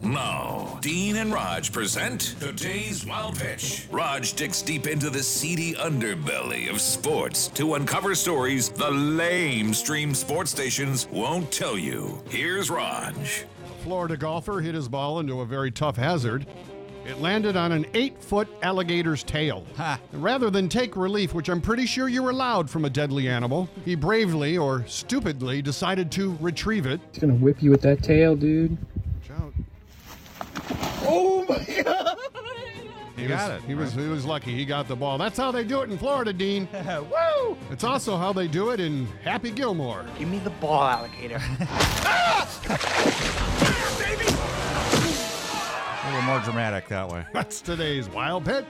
Now, Dean and Rog present today's Wild Pitch. Rog digs deep into the seedy underbelly of sports to uncover stories the lame stream sports stations won't tell you. Here's Rog. Florida golfer hit his ball into a very tough hazard. It landed on an eight foot alligator's tail. And Rather than take relief, which I'm pretty sure you're allowed from a deadly animal, he bravely or stupidly decided to retrieve it. He's gonna whip you with that tail, dude. Watch out. Oh my god! He got was, it. He was, he was lucky. He got the ball. That's how they do it in Florida, Dean. Woo! It's also how they do it in Happy Gilmore. Give me the ball, alligator. A little more dramatic that way. That's today's wild pitch.